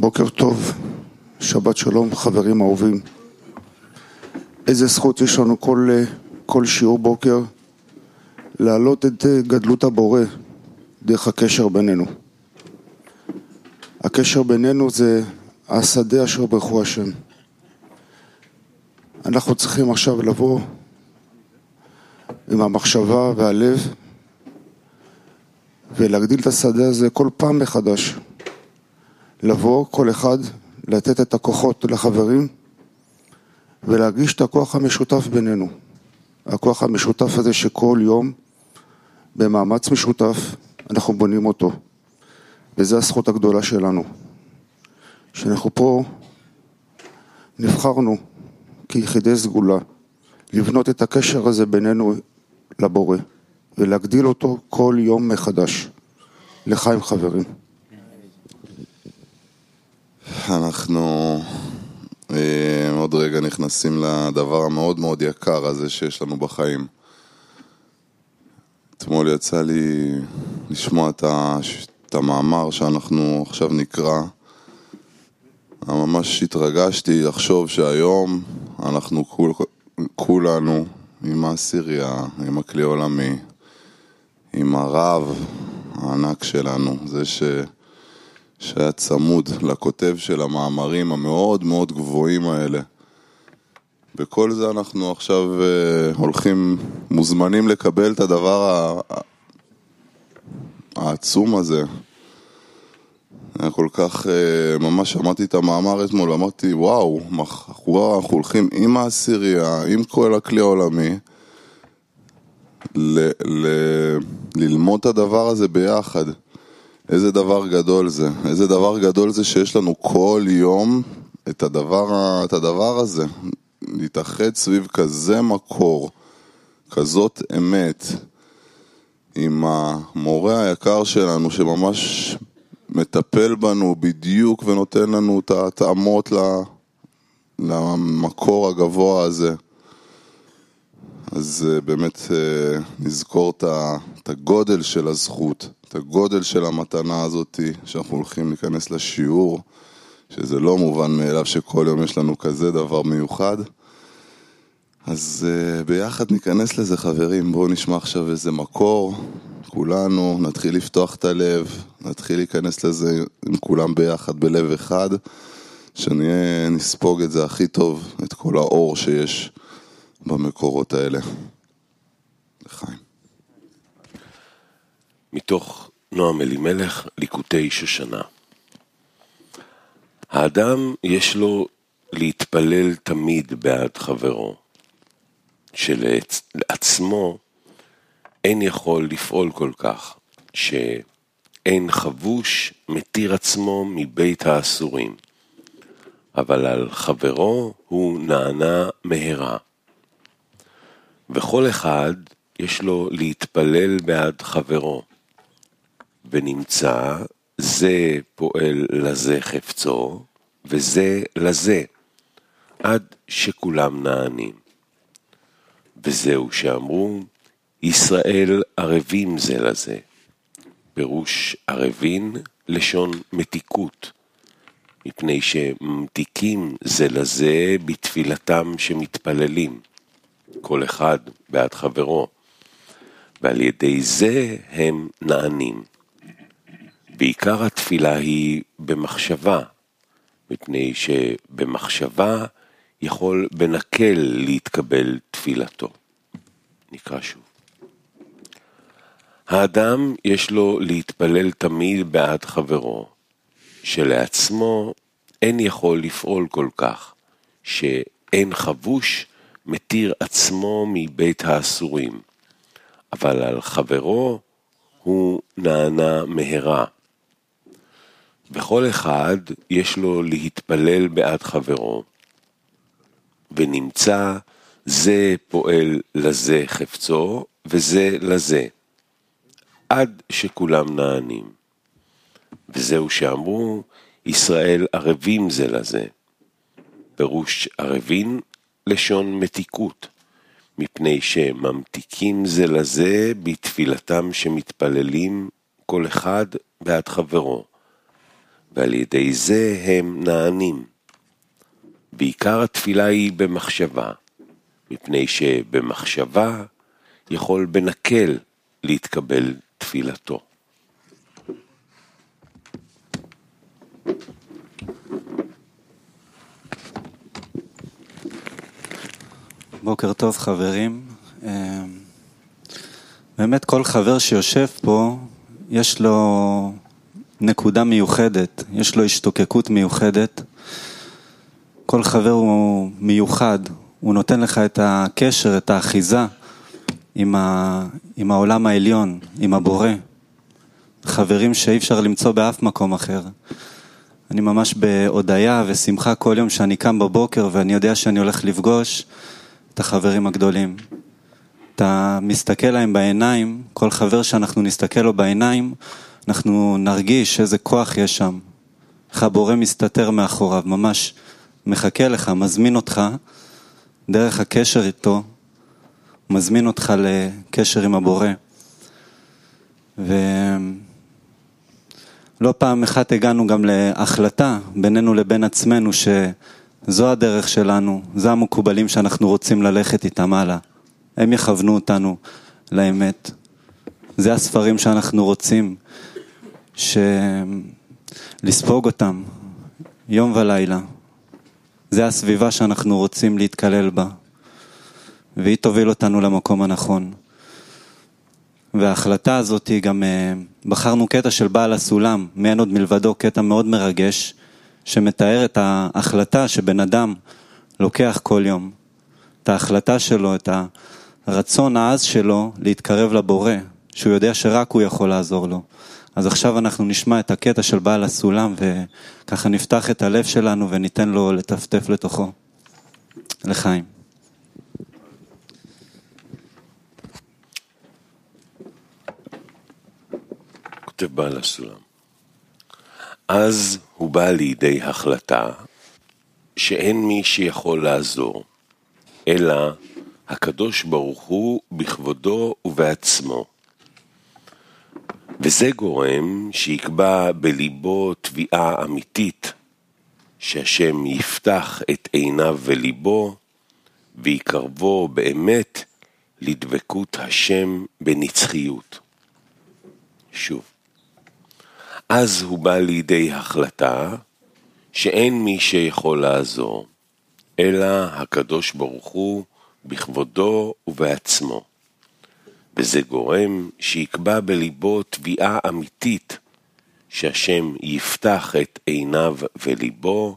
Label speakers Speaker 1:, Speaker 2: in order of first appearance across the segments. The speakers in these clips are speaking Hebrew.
Speaker 1: בוקר טוב, שבת שלום, חברים אהובים. איזה זכות יש לנו כל, כל שיעור בוקר להעלות את גדלות הבורא דרך הקשר בינינו. הקשר בינינו זה השדה אשר ברכו השם. אנחנו צריכים עכשיו לבוא עם המחשבה והלב ולהגדיל את השדה הזה כל פעם מחדש. לבוא, כל אחד, לתת את הכוחות לחברים ולהגיש את הכוח המשותף בינינו. הכוח המשותף הזה שכל יום, במאמץ משותף, אנחנו בונים אותו. וזו הזכות הגדולה שלנו. שאנחנו פה נבחרנו כיחידי סגולה לבנות את הקשר הזה בינינו לבורא ולהגדיל אותו כל יום מחדש. לחיים חברים.
Speaker 2: אנחנו אה, עוד רגע נכנסים לדבר המאוד מאוד יקר הזה שיש לנו בחיים. אתמול יצא לי לשמוע את, המאמר שאנחנו עכשיו נקרא. ממש התרגשתי לחשוב שהיום אנחנו כול, כולנו עם העשירייה, עם הכלי העולמי, עם הרב הענק שלנו, זה ש... שהיה צמוד לכותב של המאמרים המאוד מאוד גבוהים האלה. בכל זה אנחנו עכשיו uh, הולכים, מוזמנים לקבל את הדבר העצום הזה. היה כל כך, uh, ממש שמעתי את המאמר אתמול, אמרתי, וואו, אנחנו, אנחנו הולכים עם העשירייה, עם כל הכלי העולמי, ל, ל, ללמוד את הדבר הזה ביחד. איזה דבר גדול זה, איזה דבר גדול זה שיש לנו כל יום את הדבר, את הדבר הזה, להתאחד סביב כזה מקור, כזאת אמת, עם המורה היקר שלנו שממש מטפל בנו בדיוק ונותן לנו את הטעמות למקור הגבוה הזה. אז אה, באמת אה, נזכור את הגודל של הזכות. את הגודל של המתנה הזאת, שאנחנו הולכים להיכנס לשיעור, שזה לא מובן מאליו שכל יום יש לנו כזה דבר מיוחד. אז uh, ביחד ניכנס לזה חברים, בואו נשמע עכשיו איזה מקור, כולנו נתחיל לפתוח את הלב, נתחיל להיכנס לזה עם כולם ביחד בלב אחד, שנהיה, נספוג את זה הכי טוב, את כל האור שיש במקורות האלה. לחיים.
Speaker 3: מתוך נועם אלימלך, ליקוטי שושנה. האדם יש לו להתפלל תמיד בעד חברו, שלעצמו אין יכול לפעול כל כך, שאין חבוש מתיר עצמו מבית האסורים, אבל על חברו הוא נענה מהרה. וכל אחד יש לו להתפלל בעד חברו, ונמצא זה פועל לזה חפצו, וזה לזה, עד שכולם נענים. וזהו שאמרו, ישראל ערבים זה לזה. פירוש ערבין, לשון מתיקות, מפני שממתיקים זה לזה בתפילתם שמתפללים, כל אחד בעד חברו, ועל ידי זה הם נענים. בעיקר התפילה היא במחשבה, מפני שבמחשבה יכול בנקל להתקבל תפילתו. נקרא שוב. האדם יש לו להתפלל תמיד בעד חברו, שלעצמו אין יכול לפעול כל כך, שאין חבוש מתיר עצמו מבית האסורים, אבל על חברו הוא נענה מהרה. וכל אחד יש לו להתפלל בעד חברו, ונמצא זה פועל לזה חפצו, וזה לזה, עד שכולם נענים. וזהו שאמרו, ישראל ערבים זה לזה. פירוש ערבין, לשון מתיקות, מפני שממתיקים זה לזה בתפילתם שמתפללים כל אחד בעד חברו. ועל ידי זה הם נענים. בעיקר התפילה היא במחשבה, מפני שבמחשבה יכול בנקל להתקבל תפילתו.
Speaker 4: בוקר טוב חברים. אה, באמת כל חבר שיושב פה, יש לו נקודה מיוחדת, יש לו השתוקקות מיוחדת. כל חבר הוא מיוחד, הוא נותן לך את הקשר, את האחיזה עם, ה... עם העולם העליון, עם הבורא. חברים שאי אפשר למצוא באף מקום אחר. אני ממש בהודיה ושמחה כל יום שאני קם בבוקר ואני יודע שאני הולך לפגוש החברים הגדולים. אתה מסתכל להם בעיניים, כל חבר שאנחנו נסתכל לו בעיניים, אנחנו נרגיש איזה כוח יש שם. איך הבורא מסתתר מאחוריו, ממש מחכה לך, מזמין אותך, דרך הקשר איתו, מזמין אותך לקשר עם הבורא. ולא פעם אחת הגענו גם להחלטה בינינו לבין עצמנו שזו הדרך שלנו, זה המקובלים שאנחנו רוצים ללכת איתם הלאה. הם יכוונו אותנו לאמת. זה הספרים שאנחנו רוצים ש... לספוג אותם יום ולילה. זה הסביבה שאנחנו רוצים להתקלל בה, והיא תוביל אותנו למקום הנכון. וההחלטה הזאת היא גם, אה, בחרנו קטע של בעל הסולם, מעין עוד מלבדו, קטע מאוד מרגש, שמתאר את ההחלטה שבן אדם לוקח כל יום. את ההחלטה שלו, את הרצון העז שלו להתקרב לבורא, שהוא יודע שרק הוא יכול לעזור לו. אז עכשיו אנחנו נשמע את הקטע של בעל הסולם וככה נפתח את הלב שלנו וניתן לו לטפטף לתוכו. לחיים.
Speaker 3: כותב בעל הסולם. אז הוא בא לידי החלטה שאין מי שיכול לעזור, אלא הקדוש ברוך הוא בכבודו ובעצמו. וזה גורם שיקבע בליבו תביעה אמיתית, שהשם יפתח את עיניו וליבו, ויקרבו באמת לדבקות השם בנצחיות. שוב, אז הוא בא לידי החלטה שאין מי שיכול לעזור, אלא הקדוש ברוך הוא בכבודו ובעצמו. וזה גורם שיקבע בליבו תביעה אמיתית שהשם יפתח את עיניו וליבו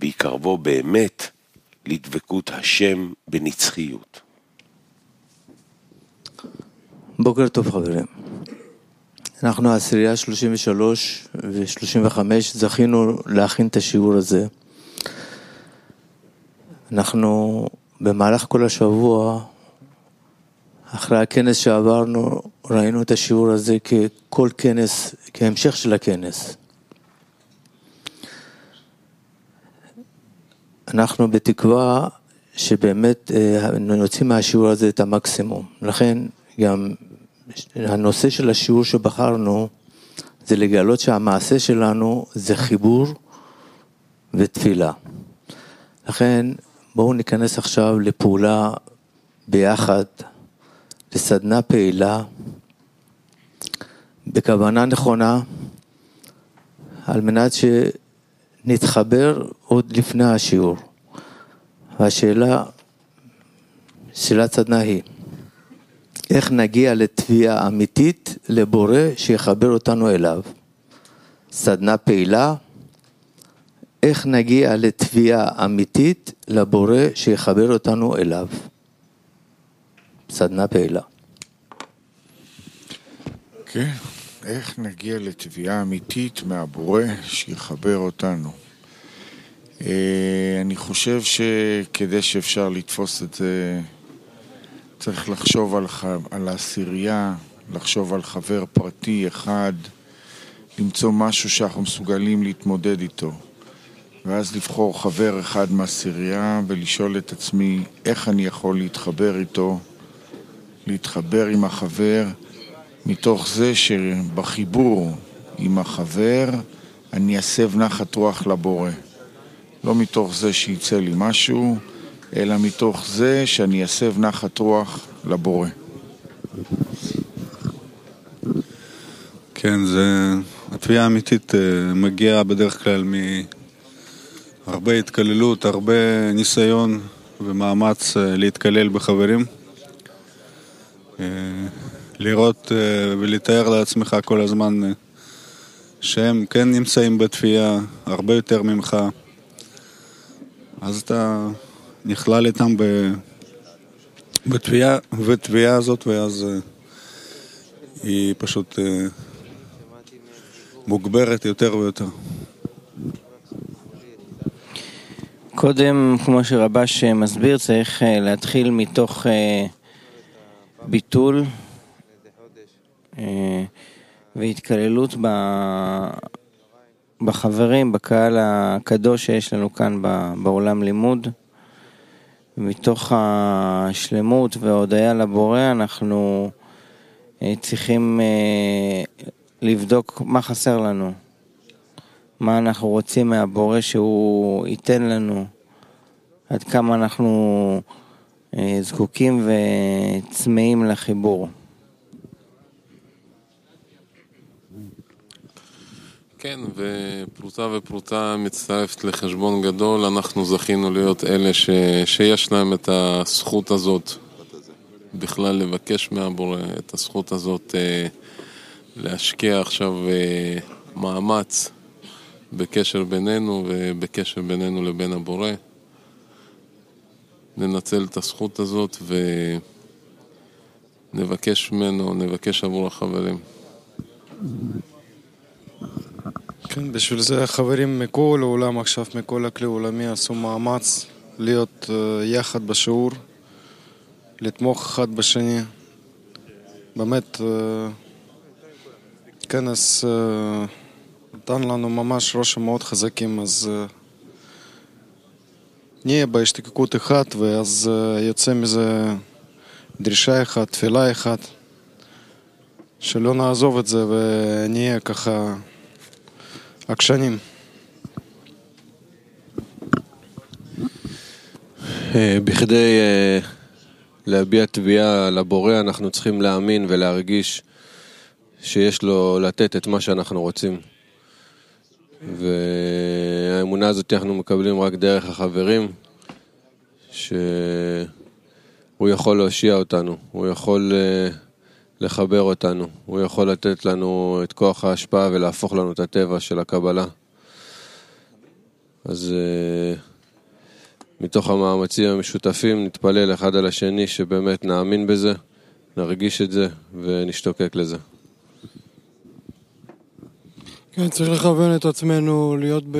Speaker 3: ויקרבו באמת לדבקות השם בנצחיות.
Speaker 5: בוקר טוב חברים. אנחנו עשירייה 33 ו-35 זכינו להכין את השיעור הזה. אנחנו במהלך כל השבוע אחרי הכנס שעברנו, ראינו את השיעור הזה ככל כנס, כהמשך של הכנס. אנחנו בתקווה שבאמת אה, נוציא מהשיעור הזה את המקסימום. לכן גם הנושא של השיעור שבחרנו זה לגלות שהמעשה שלנו זה חיבור ותפילה. לכן בואו ניכנס עכשיו לפעולה ביחד. לסדנה פעילה בכוונה נכונה על מנת שנתחבר עוד לפני השיעור. והשאלה, שאלת סדנה היא, איך נגיע לתביעה אמיתית לבורא שיחבר אותנו אליו? סדנה פעילה, איך נגיע לתביעה אמיתית לבורא שיחבר אותנו אליו? סדנה פעילה.
Speaker 6: כן, איך נגיע לתביעה אמיתית מהבורא שיחבר אותנו? אה, אני חושב שכדי שאפשר לתפוס את זה, צריך לחשוב על, ח... על העשירייה, לחשוב על חבר פרטי אחד, למצוא משהו שאנחנו מסוגלים להתמודד איתו. ואז לבחור חבר אחד מהעשירייה ולשאול את עצמי איך אני יכול להתחבר איתו להתחבר עם החבר, מתוך זה שבחיבור עם החבר אני אסב נחת רוח לבורא. לא מתוך זה שיצא לי משהו, אלא מתוך זה שאני אסב נחת רוח לבורא.
Speaker 7: כן, זה... התביעה האמיתית אה, מגיעה בדרך כלל מהרבה התקללות, הרבה ניסיון ומאמץ אה, להתקלל בחברים. אה, לראות ולתאר לעצמך כל הזמן שהם כן נמצאים בתביעה הרבה יותר ממך. אז אתה נכלל איתם בתביעה, בתביעה הזאת, ואז היא פשוט מוגברת יותר ויותר.
Speaker 8: קודם, כמו שרבש מסביר, צריך אה, להתחיל מתוך אה, ביטול אה, והתקללות בחברים, בקהל הקדוש שיש לנו כאן בעולם לימוד. מתוך השלמות וההודיה לבורא אנחנו צריכים לבדוק מה חסר לנו, מה אנחנו רוצים מהבורא שהוא ייתן לנו, עד כמה אנחנו אה, זקוקים וצמאים לחיבור.
Speaker 9: כן, ופרוטה ופרוטה מצטרפת לחשבון גדול, אנחנו זכינו להיות אלה ש... שיש להם את הזכות הזאת בכלל לבקש מהבורא, את הזכות הזאת אה, להשקיע עכשיו אה, מאמץ בקשר בינינו ובקשר בינינו לבין הבורא. ננצל את הזכות הזאת ונבקש ממנו, נבקש עבור החברים.
Speaker 10: כן, בשביל זה החברים מכל העולם עכשיו, מכל הכלי העולמי, עשו מאמץ להיות uh, יחד בשיעור, לתמוך אחד בשני. באמת, uh, כנס נתן לנו ממש רושם מאוד חזקים, אז נהיה בהשתקקות אחת, ואז יוצא מזה דרישה אחת, תפילה אחת, שלא נעזוב את זה ונהיה ככה עקשנים.
Speaker 11: בכדי להביע תביעה לבורא אנחנו צריכים להאמין ולהרגיש שיש לו לתת את מה שאנחנו רוצים. והאמונה הזאת אנחנו מקבלים רק דרך החברים, שהוא יכול להושיע אותנו, הוא יכול אה, לחבר אותנו, הוא יכול לתת לנו את כוח ההשפעה ולהפוך לנו את הטבע של הקבלה. אז אה, מתוך המאמצים המשותפים נתפלל אחד על השני שבאמת נאמין בזה, נרגיש את זה ונשתוקק לזה.
Speaker 12: כן, צריך לכוון את עצמנו להיות, ב...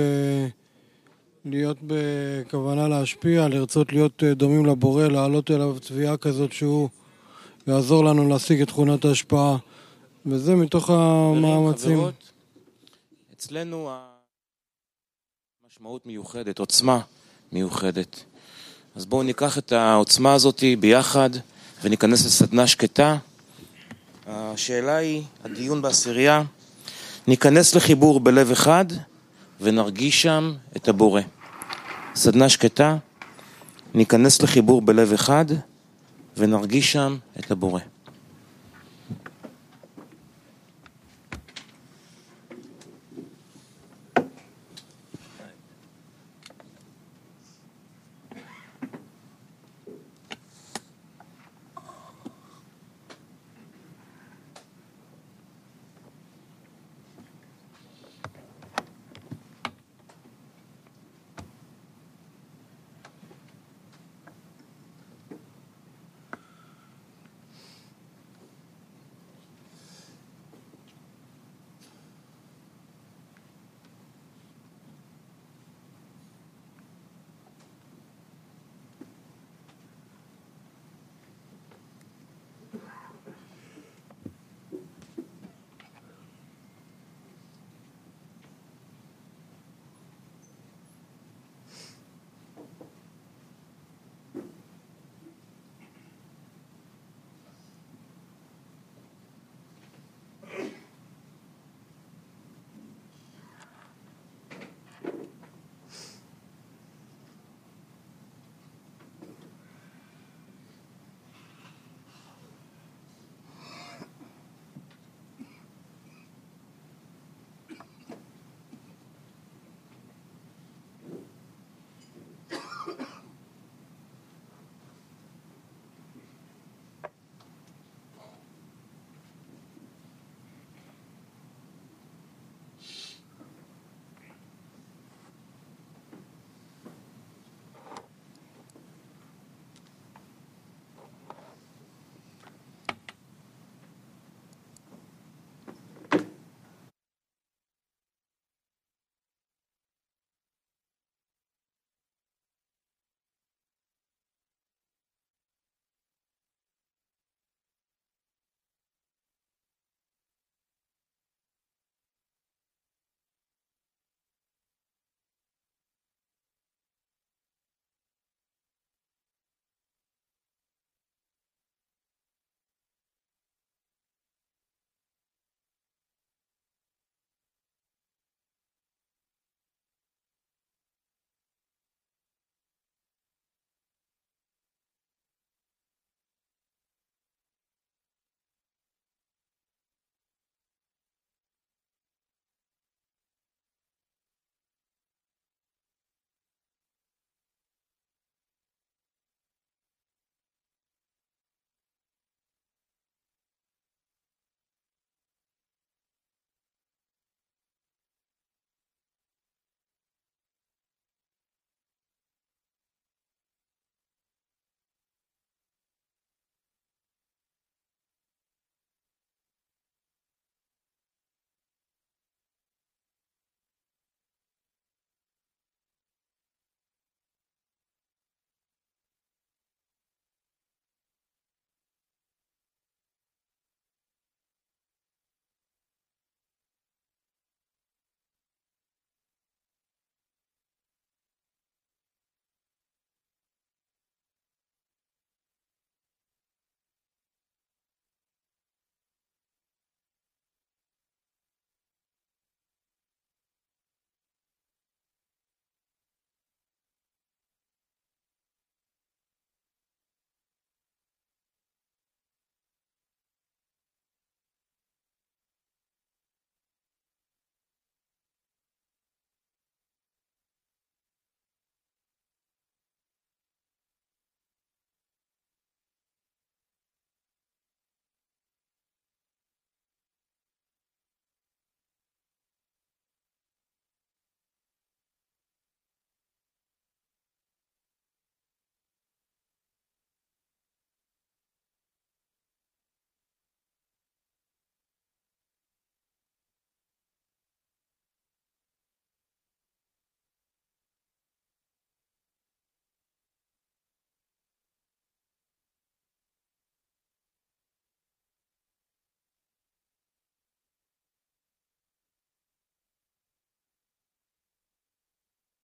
Speaker 12: להיות בכוונה להשפיע, לרצות להיות אה, דומים לבורא, להעלות אליו תביעה כזאת שהוא יעזור לנו להשיג את תכונת ההשפעה. וזה מתוך המאמצים. חברות,
Speaker 13: אצלנו משמעות מיוחדת, עוצמה מיוחדת. אז בואו ניקח את העוצמה הזאת ביחד וניכנס לסדנה שקטה. השאלה היא, הדיון בעשירייה, ניכנס לחיבור בלב אחד ונרגיש שם את הבורא. סדנה שקטה, ניכנס לחיבור בלב אחד ונרגיש שם את הבורא.